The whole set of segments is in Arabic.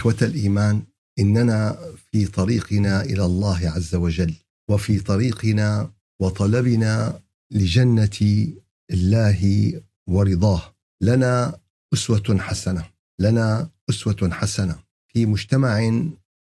إخوة الإيمان إننا في طريقنا إلى الله عز وجل وفي طريقنا وطلبنا لجنة الله ورضاه. لنا أسوة حسنة لنا أسوة حسنة. في مجتمع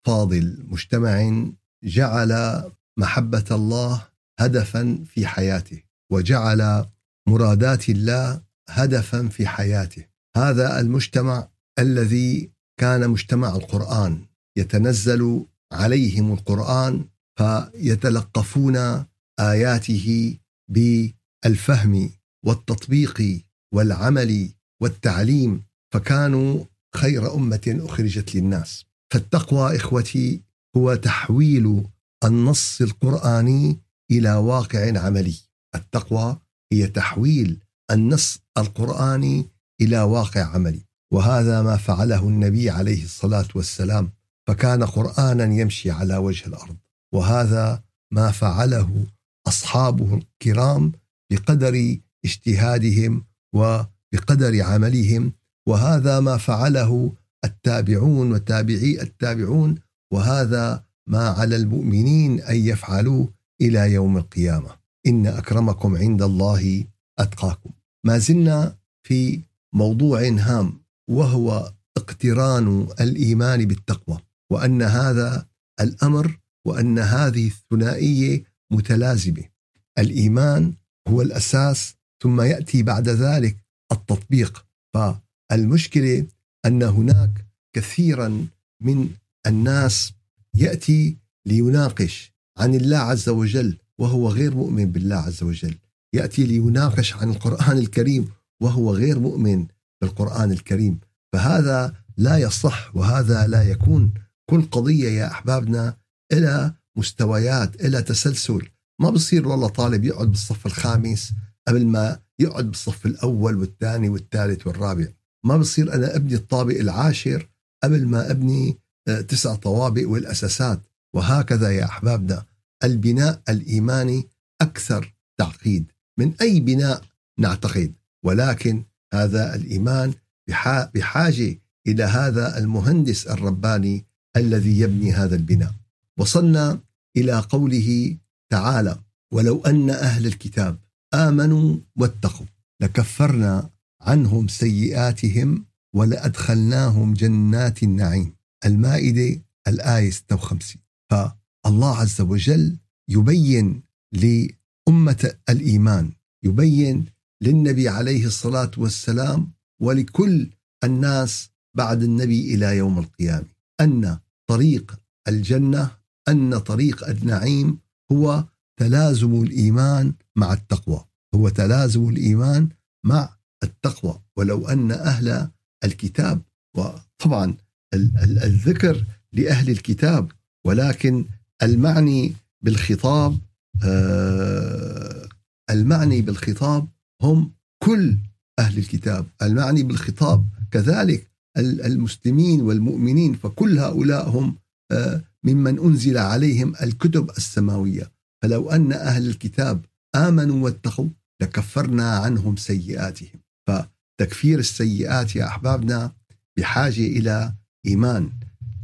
فاضل مجتمع جعل محبة الله هدفا في حياته وجعل مرادات الله هدفا في حياته. هذا المجتمع الذي كان مجتمع القرآن يتنزل عليهم القرآن فيتلقفون آياته بالفهم والتطبيق والعمل والتعليم فكانوا خير أمة أخرجت للناس. فالتقوى إخوتي هو تحويل النص القرآني إلى واقع عملي. التقوى هي تحويل النص القرآني إلى واقع عملي. وهذا ما فعله النبي عليه الصلاة والسلام فكان قرآنا يمشي على وجه الأرض. وهذا ما فعله أصحابه الكرام بقدر اجتهادهم وبقدر عملهم وهذا ما فعله التابعون وتابعي التابعون وهذا ما على المؤمنين أن يفعلوا إلى يوم القيامة. إن أكرمكم عند الله أتقاكم. ما زلنا في موضوع هام. وهو اقتران الإيمان بالتقوى وأن هذا الأمر وأن هذه الثنائية متلازمة. الإيمان هو الأساس ثم يأتي بعد ذلك التطبيق. فالمشكلة أن هناك كثيرا من الناس يأتي ليناقش عن الله عز وجل وهو غير مؤمن بالله عز وجل. يأتي ليناقش عن القرآن الكريم وهو غير مؤمن بالقرآن الكريم. فهذا لا يصح وهذا لا يكون. كل قضية يا أحبابنا إلى مستويات إلى تسلسل. ما بصير والله طالب يقعد بالصف الخامس قبل ما يقعد بالصف الأول والثاني والثالث والرابع. ما بصير أنا ابني الطابق العاشر قبل ما ابني آه، تسع طوابق والأساسات. وهكذا يا أحبابنا. البناء الإيماني أكثر تعقيد. من أي بناء نعتقد. ولكن هذا الإيمان بحاجة إلى هذا المهندس الرباني الذي يبني هذا البناء. وصلنا إلى قوله تعالى ولو أن أهل الكتاب آمنوا واتقوا لكفرنا عنهم سيئاتهم ولأدخلناهم جنات النعيم. المائدة الآية 56 فالله عز وجل يبين لأمة الإيمان يبين للنبي عليه الصلاة والسلام ولكل الناس بعد النبي إلى يوم القيامة. أن طريق الجنة أن طريق النعيم هو تلازم الإيمان مع التقوى. هو تلازم الإيمان مع التقوى. ولو أن أهل الكتاب وطبعا الذكر لأهل الكتاب ولكن المعني بالخطاب آه، المعني بالخطاب هم كل أهل الكتاب المعني بالخطاب. كذلك المسلمين والمؤمنين فكل هؤلاء هم آه، ممن أنزل عليهم الكتب السماوية. فلو أن أهل الكتاب آمنوا واتقوا لكفرنا عنهم سيئاتهم. فتكفير السيئات يا أحبابنا بحاجة إلى إيمان.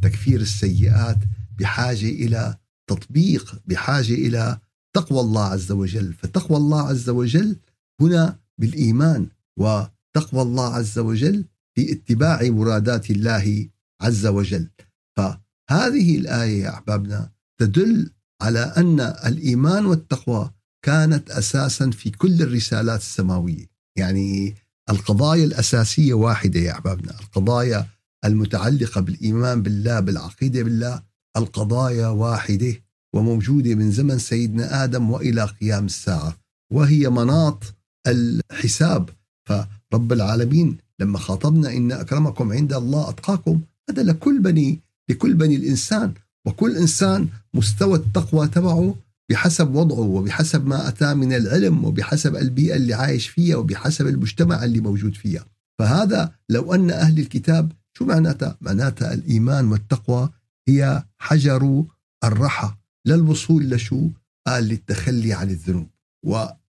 تكفير السيئات بحاجة إلى تطبيق بحاجة إلى تقوى الله عز وجل. فتقوى الله عز وجل هنا بالإيمان وتقوى الله عز وجل في اتباع مرادات الله عز وجل. فهذه الآية يا أحبابنا تدل على أن الإيمان والتقوى كانت أساسا في كل الرسالات السماوية. يعني القضايا الأساسية واحدة يا أحبابنا. القضايا المتعلقة بالإيمان بالله بالعقيدة بالله القضايا واحدة وموجودة من زمن سيدنا آدم وإلى قيام الساعة وهي مناط الحساب. فرب العالمين لما خاطبنا إن أكرمكم عند الله أتقاكم هذا لكل بني لكل بني الإنسان. وكل إنسان مستوى التقوى تبعه بحسب وضعه وبحسب ما اتاه من العلم وبحسب البيئة اللي عايش فيها وبحسب المجتمع اللي موجود فيها. فهذا لو أن أهل الكتاب شو معناتها؟ معناتها الإيمان والتقوى هي حجر الرحى للوصول لشو؟ قال للتخلي عن الذنوب.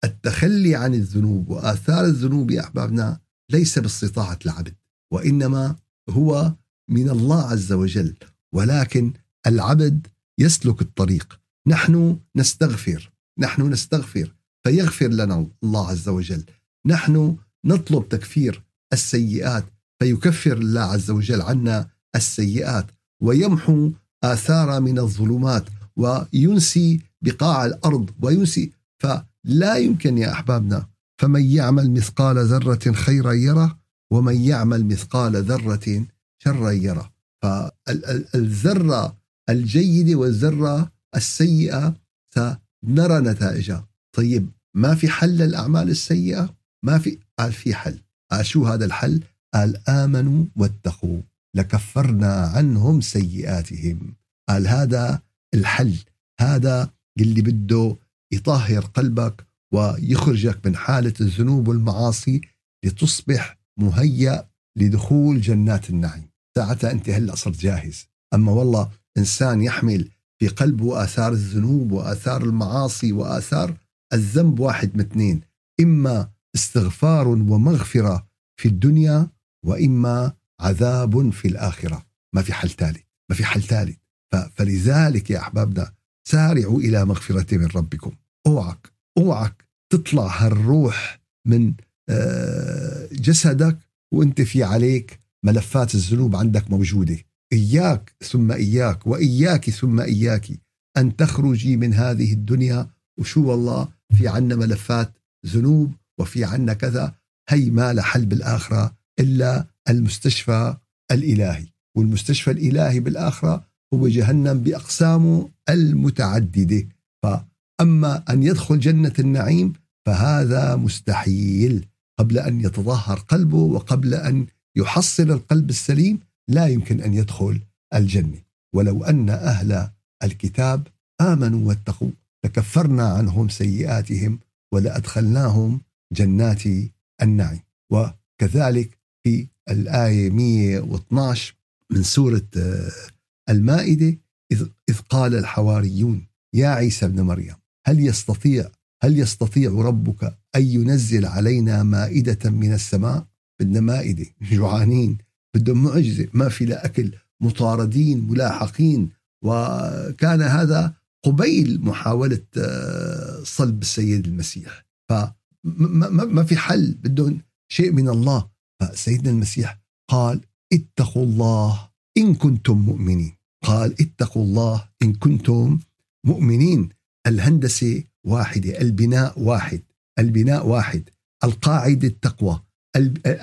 والتخلي عن الذنوب وآثار الذنوب يا أحبابنا ليس باستطاعة العبد وإنما هو من الله عز وجل ولكن العبد يسلك الطريق. نحن نستغفر نحن نستغفر فيغفر لنا الله عز وجل. نحن نطلب تكفير السيئات فيكفر الله عز وجل عنا السيئات ويمحو آثار من الظلمات وينسي بقاع الأرض وينسي فلا يمكن يا أحبابنا. فمن يعمل مثقال ذرة خيرا يره ومن يعمل مثقال ذرة شرا يره. فالذرة الجيدة والذرة السيئة سنرى نتائجها. طيب ما في حل للأعمال السيئة؟ ما في. قال في حل. قال شو هذا الحل؟ قال آمنوا واتقوا. لكفرنا عنهم سيئاتهم. قال هذا الحل. هذا اللي بده يطهر قلبك ويخرجك من حالة الذنوب والمعاصي لتصبح مهيأ لدخول جنات النعيم. ساعتها أنت هلأ صرت جاهز. أما والله إنسان يحمل في قلبه آثار الذنوب وآثار المعاصي وآثار الذنب واحد من اثنين. إما استغفار ومغفرة في الدنيا وإما عذاب في الآخرة. ما في حل ثالث ما في حل ثالث. فلذلك يا أحبابنا سارعوا إلى مغفرة من ربكم. أوعك أوعك تطلع هالروح من آه، جسدك وانت في عليك ملفات الذنوب عندك موجودة. إياك ثم إياك وإياك ثم إياك أن تخرجي من هذه الدنيا وشو والله في عنا ملفات ذنوب وفي عنا كذا هي ما لا حل بالآخرة إلا المستشفى الإلهي. والمستشفى الإلهي بالآخرة هو جهنم بأقسامه المتعددة. فاما أن يدخل جنة النعيم فهذا مستحيل. قبل أن يتظاهر قلبه وقبل أن يحصل القلب السليم لا يمكن أن يدخل الجنة. ولو أن أهل الكتاب آمنوا واتقوا لكفرنا عنهم سيئاتهم ولأدخلناهم جنات النعيم. وكذلك في الآية 112 من سورة آه، المائدة إذ قال الحواريون يا عيسى ابن مريم هل يستطيع هل يستطيع ربك أن ينزل علينا مائدة من السماء؟ بدنا مائدة جوعانين بدهم معجزة ما في لا أكل مطاردين ملاحقين. وكان هذا قبيل محاولة آه، صلب السيد المسيح. فما في حل بدهم شيء من الله. فسيدنا المسيح قال اتقوا الله إن كنتم مؤمنين. قال اتقوا الله إن كنتم مؤمنين. الهندسة واحدة البناء واحد البناء واحد القاعدة التقوى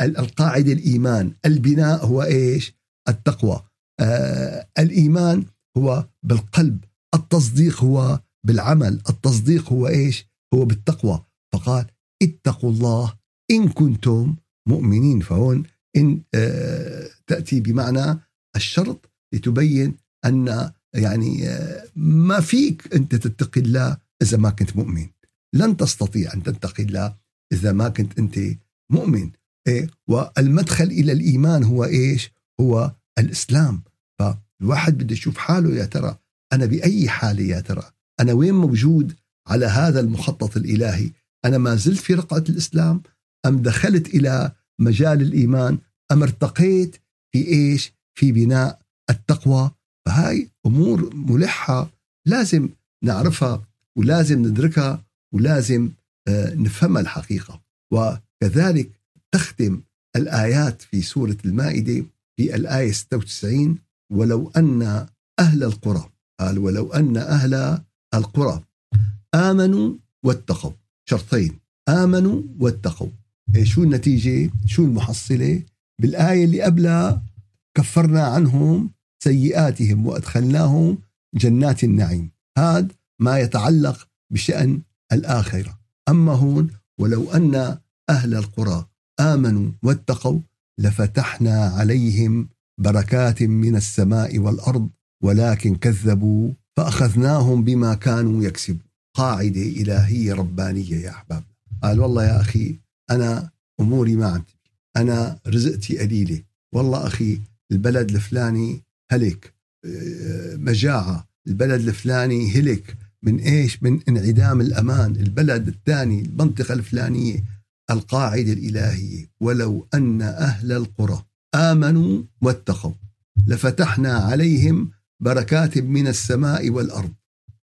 القاعدة الإيمان البناء هو إيش؟ التقوى. آه الإيمان هو بالقلب التصديق هو بالعمل التصديق هو إيش؟ هو بالتقوى. فقال اتقوا الله إن كنتم مؤمنين. فهون إن آه تأتي بمعنى الشرط لتبين أن يعني ما فيك أنت تتقي الله إذا ما كنت مؤمن. لن تستطيع أن تتقي الله إذا ما كنت أنت مؤمن. إيه؟ والمدخل إلى الإيمان هو إيش؟ هو الإسلام. فالواحد بده يشوف حاله يا ترى أنا بأي حالة يا ترى أنا وين موجود على هذا المخطط الإلهي؟ أنا ما زلت في رقعة الإسلام؟ أم دخلت إلى مجال الإيمان؟ أم ارتقيت في إيش؟ في بناء التقوى؟ فهاي أمور ملحة لازم نعرفها ولازم ندركها ولازم آه، نفهمها الحقيقة. وكذلك تختم الآيات في سورة المائدة في الآية 96 ولو أن أهل القرى قال ولو أن أهل القرى آمنوا واتقوا. شرطين آمنوا واتقوا. إيه شو النتيجة؟ شو المحصلة؟ بالآية اللي قبلها كفرنا عنهم سيئاتهم وأدخلناهم جنات النعيم. هذا ما يتعلق بشأن الآخرة. أما هون ولو أن أهل القرى آمنوا واتقوا لفتحنا عليهم بركات من السماء والأرض ولكن كذبوا فأخذناهم بما كانوا يكسبون. قاعدة إلهية ربانية يا أحباب. قال والله يا أخي أنا أموري ما عم أنا رزقتي قليلة. والله أخي البلد الفلاني هلك آه، مجاعة البلد الفلاني هلك. من إيش؟ من انعدام الأمان. البلد الثاني المنطقة الفلانية القاعدة الإلهية. ولو أن أهل القرى آمنوا واتقوا لفتحنا عليهم بركات من السماء والأرض.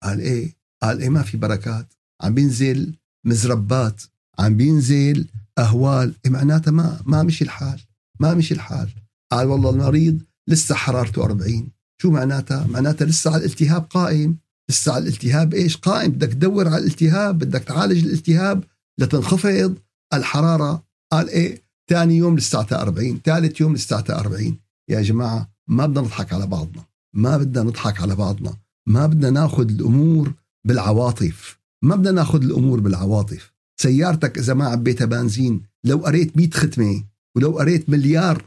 قال إيه؟ قال إيه؟ ما في بركات. عم بينزل مزربات عم بينزل أهوال. إيه معناتها؟ ما ما مشي الحال. ما مشي الحال. قال والله المريض لسه حرارته 40 شو معناتها؟ معناتها لسه على الالتهاب قائم. لسه على الالتهاب إيش؟ قائم. بدك تدور على الالتهاب بدك تعالج الالتهاب لتنخفض الحرارة. قال إيه؟ ثاني يوم لساتها 40 ثالث يوم لساتها 40 يا جماعة ما بدنا نضحك على بعضنا. ما بدنا نضحك على بعضنا. ما بدنا ناخذ الأمور بالعواطف. ما بدنا ناخذ الأمور بالعواطف. سيارتك إذا ما عبيتها بنزين لو قريت 100 ختمة ولو قريت مليار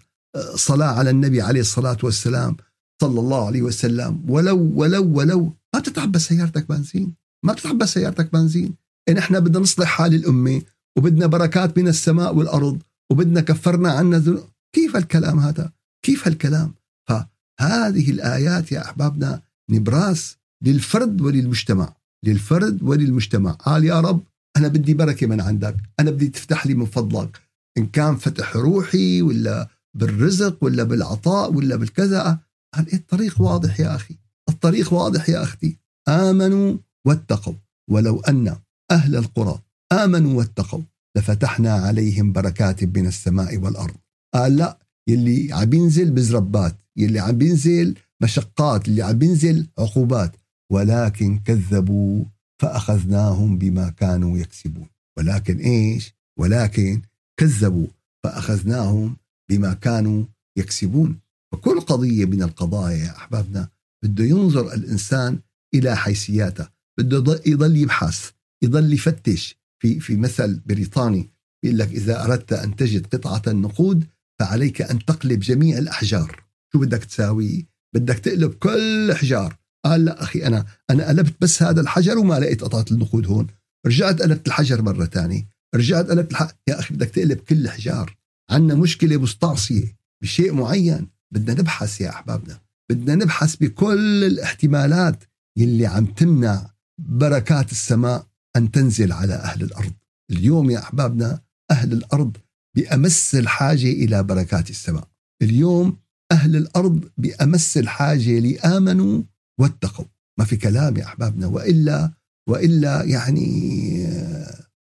صلاة على النبي عليه الصلاة والسلام صلى الله عليه وسلم. ولو ولو ولو ما بتتعبى سيارتك بنزين ما بتتعبى سيارتك بنزين. إن إحنا بدنا نصلح حال الأمة وبدنا بركات من السماء والأرض وبدنا كفرنا عنا كيف الكلام هذا؟ كيف هالكلام فهذه الآيات يا أحبابنا نبراس للفرد وللمجتمع. للفرد وللمجتمع. قال يا رب أنا بدي بركة من عندك. أنا بدي تفتح لي من فضلك. إن كان فتح روحي ولا بالرزق ولا بالعطاء ولا بالكذا. قال إيه الطريق واضح يا أخي؟ الطريق واضح يا أختي. آمنوا واتقوا. ولو أن أهل القرى آمنوا واتقوا لفتحنا عليهم بركات من السماء والأرض. قال لا يلي عم بينزل بزربات يلي عم بينزل مشقات اللي عم بينزل عقوبات. ولكن كذبوا فأخذناهم بما كانوا يكسبون. ولكن إيش؟ ولكن كذبوا فأخذناهم بما كانوا يكسبون. فكل قضية من القضايا يا أحبابنا بده ينظر الإنسان إلى حيثياته بده يضل يبحث يضل يفتش. في في مثل بريطاني بيقول لك إذا أردت أن تجد قطعة نقود فعليك أن تقلب جميع الأحجار. شو بدك تساوي؟ بدك تقلب كل الأحجار قال لا أخي أنا أنا قلبت بس هذا الحجر وما لقيت قطعة النقود هون. رجعت قلبت الحجر مرة ثانية رجعت قلبت الح... يا أخي بدك تقلب كل الأحجار عندنا مشكلة مستعصية بشيء معين. بدنا نبحث يا أحبابنا. بدنا نبحث بكل الاحتمالات يلي عم تمنع بركات السماء أن تنزل على أهل الأرض. اليوم يا أحبابنا أهل الأرض بأمس الحاجة إلى بركات السماء. اليوم أهل الأرض بأمس الحاجة لآمنوا واتقوا. ما في كلام يا أحبابنا. وإلا وإلا يعني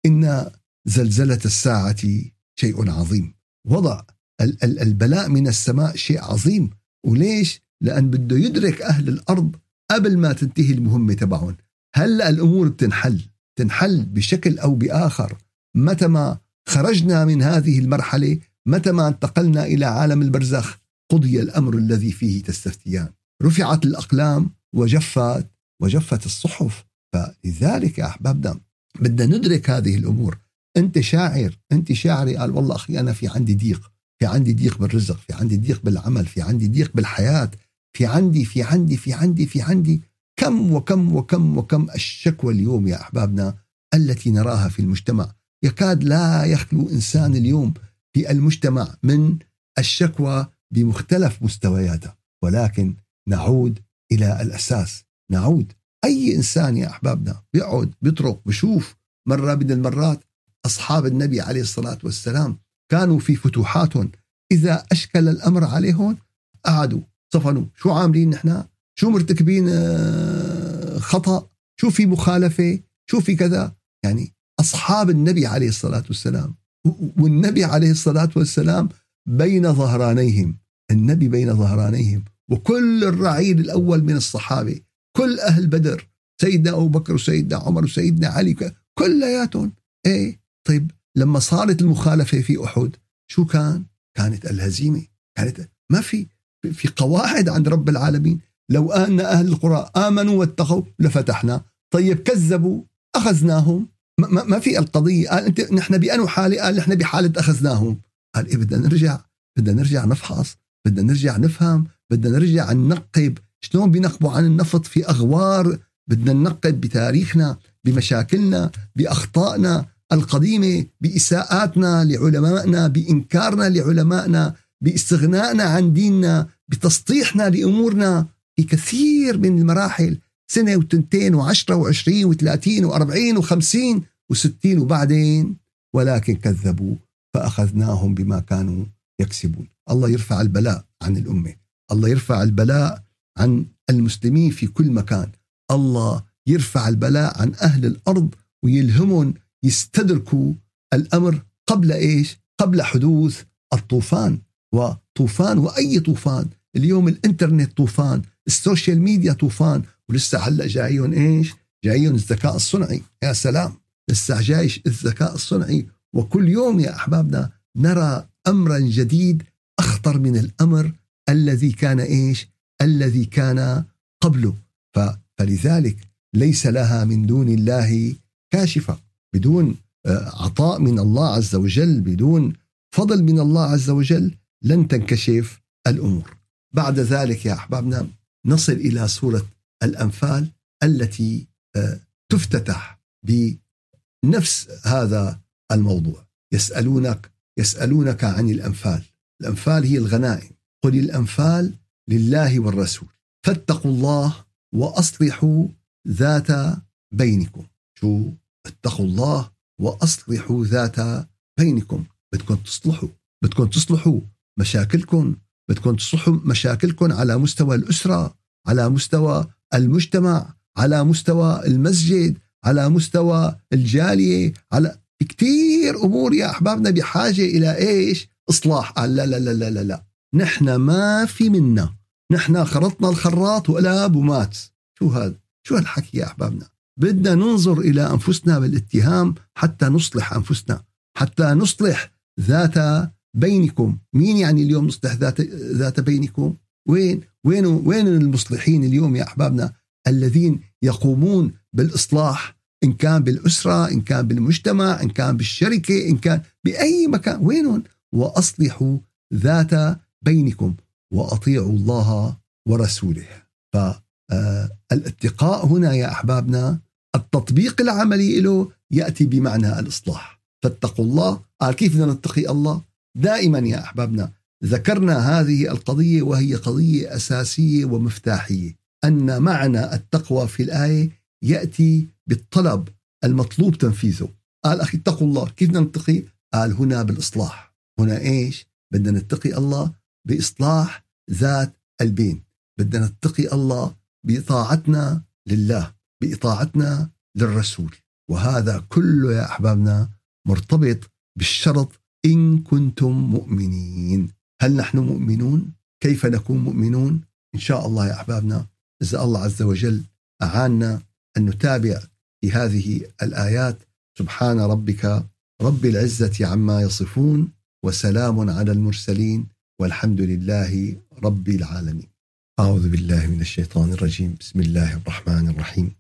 إن زلزلة الساعة شيء عظيم. وضع البلاء من السماء شيء عظيم. وليش؟ لأن بده يدرك أهل الأرض قبل ما تنتهي المهمة تبعهم. هلأ الأمور بتنحل تنحل بشكل أو بآخر. متى ما خرجنا من هذه المرحلة متى ما انتقلنا إلى عالم البرزخ قضي الأمر الذي فيه تستفتيان. رفعت الأقلام وجفت وجفت الصحف. فلذلك يا أحبابنا بدنا ندرك هذه الأمور. أنت شاعر أنت شاعري قال والله أخي أنا في عندي ضيق في عندي ضيق بالرزق في عندي ضيق بالعمل في عندي ضيق بالحياة في عندي في عندي في عندي في عندي. كم وكم وكم وكم الشكوى اليوم يا أحبابنا التي نراها في المجتمع. يكاد لا يخلو إنسان اليوم في المجتمع من الشكوى بمختلف مستوياتها ولكن نعود إلى الأساس. نعود. أي إنسان يا أحبابنا بيقعد بيطرق بشوف مرة من المرات أصحاب النبي عليه الصلاة والسلام كانوا في فتوحاتهم إذا أشكل الأمر عليهم قعدوا صفنوا. شو عاملين نحن؟ شو مرتكبين؟ آه، خطأ؟ شو في مخالفة؟ شو في كذا؟ يعني أصحاب النبي عليه الصلاة والسلام والنبي عليه الصلاة والسلام بين ظهرانيهم. النبي بين ظهرانيهم. وكل الرعيل الأول من الصحابة كل أهل بدر سيدنا أبو بكر وسيدنا عمر وسيدنا علي كلياتهم. إيه؟ طيب لما صارت المخالفة في أحد شو كان؟ كانت الهزيمة. كانت ما في في قواعد عند رب العالمين. لو أن أهل القرى آمنوا واتقوا لفتحنا. طيب كذبوا أخذناهم. ما, ما في القضية. قال أنت نحن بأنو حالة قال نحن بحالة أخذناهم. قال إيه بدنا نرجع بدنا نرجع نفحص بدنا نرجع نفهم بدنا نرجع ننقب. شلون بينقبوا عن النفط في أغوار؟ بدنا ننقب بتاريخنا بمشاكلنا بأخطائنا. القديمة بإساءاتنا لعلمائنا بإنكارنا لعلمائنا باستغنائنا عن ديننا بتسطيحنا لأمورنا في كثير من المراحل سنة وتنتين وعشرة وعشرين وثلاثين وأربعين وخمسين وستين وبعدين ولكن كذبوا فأخذناهم بما كانوا يكسبون. الله يرفع البلاء عن الأمة. الله يرفع البلاء عن المسلمين في كل مكان. الله يرفع البلاء عن أهل الأرض ويلهمهم يستدركوا الأمر قبل إيش؟ قبل حدوث الطوفان. وطوفان وأي طوفان. اليوم الإنترنت طوفان ال social media طوفان ولسه هلأ جايهم إيش؟ جايهم الذكاء الصنعي. يا سلام! لسه جايش الذكاء الصنعي. وكل يوم يا أحبابنا نرى أمرا جديد أخطر من الأمر الذي كان إيش؟ الذي كان قبله. فلذلك ليس لها من دون الله كاشفة. بدون آه، عطاء من الله عز وجل بدون فضل من الله عز وجل لن تنكشف الأمور. بعد ذلك يا أحبابنا نصل إلى سورة الأنفال التي آه، تفتتح بنفس هذا الموضوع. يسألونك يسألونك عن الأنفال. الأنفال هي الغنائم. قل الأنفال لله والرسول. فاتقوا الله وأصلحوا ذات بينكم. شو؟ اتقوا الله وأصلحوا ذات بينكم بدكم تصلحوا بدكم تصلحوا مشاكلكم بدكم تصلحوا مشاكلكم على مستوى الأسرة على مستوى المجتمع على مستوى المسجد على مستوى الجالية على كثير أمور يا أحبابنا بحاجة إلى إيش؟ إصلاح قال لا لا لا لا لا, لا. نحن ما في منا نحن خرطنا الخراط وقلب ومات شو هذا؟ شو هالحكي يا أحبابنا؟ بدنا ننظر إلى أنفسنا بالاتهام حتى نصلح أنفسنا. حتى نصلح ذات بينكم. مين يعني اليوم نصلح ذات ذات بينكم؟ وين؟ وين وين المصلحين اليوم يا أحبابنا الذين يقومون بالإصلاح؟ إن كان بالأسرة إن كان بالمجتمع إن كان بالشركة إن كان بأي مكان. وينهم؟ وأصلحوا ذات بينكم وأطيعوا الله ورسوله. فالاتقاء هنا يا أحبابنا التطبيق العملي له يأتي بمعنى الإصلاح. فاتقوا الله. قال كيف بدنا نتقي الله؟ دائما يا أحبابنا ذكرنا هذه القضية وهي قضية أساسية ومفتاحية أن معنى التقوى في الآية يأتي بالطلب المطلوب تنفيذه. قال أخي اتقوا الله. كيف بدنا نتقي؟ قال هنا بالإصلاح. هنا إيش؟ بدنا نتقي الله بإصلاح ذات البين. بدنا نتقي الله بطاعتنا لله بإطاعتنا للرسول. وهذا كله يا أحبابنا مرتبط بالشرط إن كنتم مؤمنين. هل نحن مؤمنون؟ كيف نكون مؤمنون؟ إن شاء الله يا أحبابنا اذا الله عز وجل أعاننا أن نتابع في هذه الآيات. سبحان ربك رب العزة عما يصفون وسلام على المرسلين والحمد لله رب العالمين. أعوذ بالله من الشيطان الرجيم. بسم الله الرحمن الرحيم.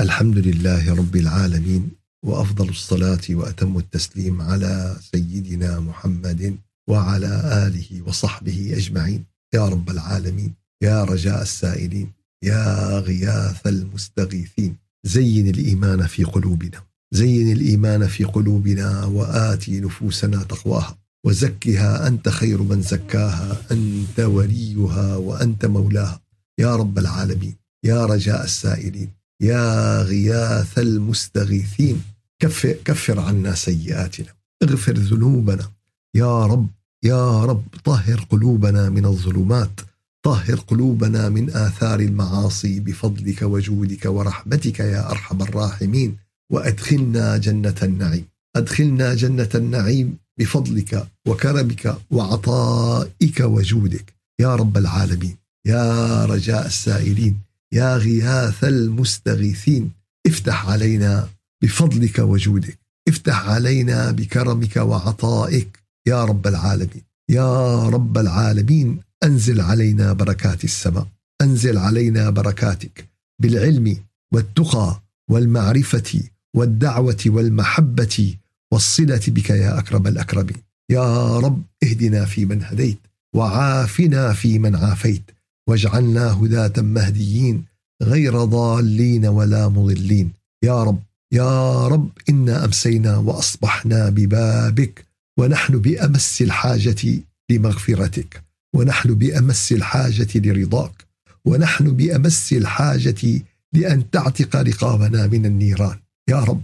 الحمد لله رب العالمين وأفضل الصلاة وأتم التسليم على سيدنا محمد وعلى آله وصحبه أجمعين. يا رب العالمين يا رجاء السائلين يا غياث المستغيثين. زين الإيمان في قلوبنا زين الإيمان في قلوبنا وآتي نفوسنا تقواها. وزكها أنت خير من زكاها أنت وليها وأنت مولاها. يا رب العالمين يا رجاء السائلين يا غياث المستغيثين كفر, كفر عنا سيئاتنا اغفر ذنوبنا. يا رب يا رب طهر قلوبنا من الظلمات طهر قلوبنا من آثار المعاصي بفضلك وجودك ورحمتك يا أرحم الراحمين وأدخلنا جنة النعيم. أدخلنا جنة النعيم بفضلك وكرمك وعطائك وجودك. يا رب العالمين يا رجاء السائلين يا غياث المستغيثين افتح علينا بفضلك وجودك. افتح علينا بكرمك وعطائك. يا رب العالمين يا رب العالمين أنزل علينا بركات السماء. أنزل علينا بركاتك بالعلم والتقى والمعرفة والدعوة والمحبة والصلة بك يا أكرم الاكرمين يا رب اهدنا فيمن هديت وعافنا فيمن عافيت. واجعلنا هداة مهديين غير ضالين ولا مضلين. يا رب يا رب إنا أمسينا وأصبحنا ببابك. ونحن بأمس الحاجة لمغفرتك. ونحن بأمس الحاجة لرضاك. ونحن بأمس الحاجة لأن تعتق رقابنا من النيران. يا رب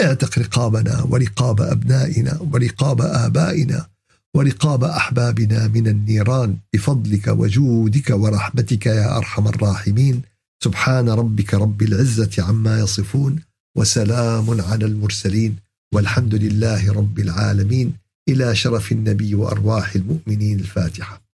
اعتق رقابنا ورقاب أبنائنا ورقاب آبائنا ورقاب أحبابنا من النيران بفضلك وجودك ورحمتك يا أرحم الراحمين. سبحان ربك رب العزة عما يصفون وسلام على المرسلين والحمد لله رب العالمين. إلى شرف النبي وأرواح المؤمنين الفاتحة.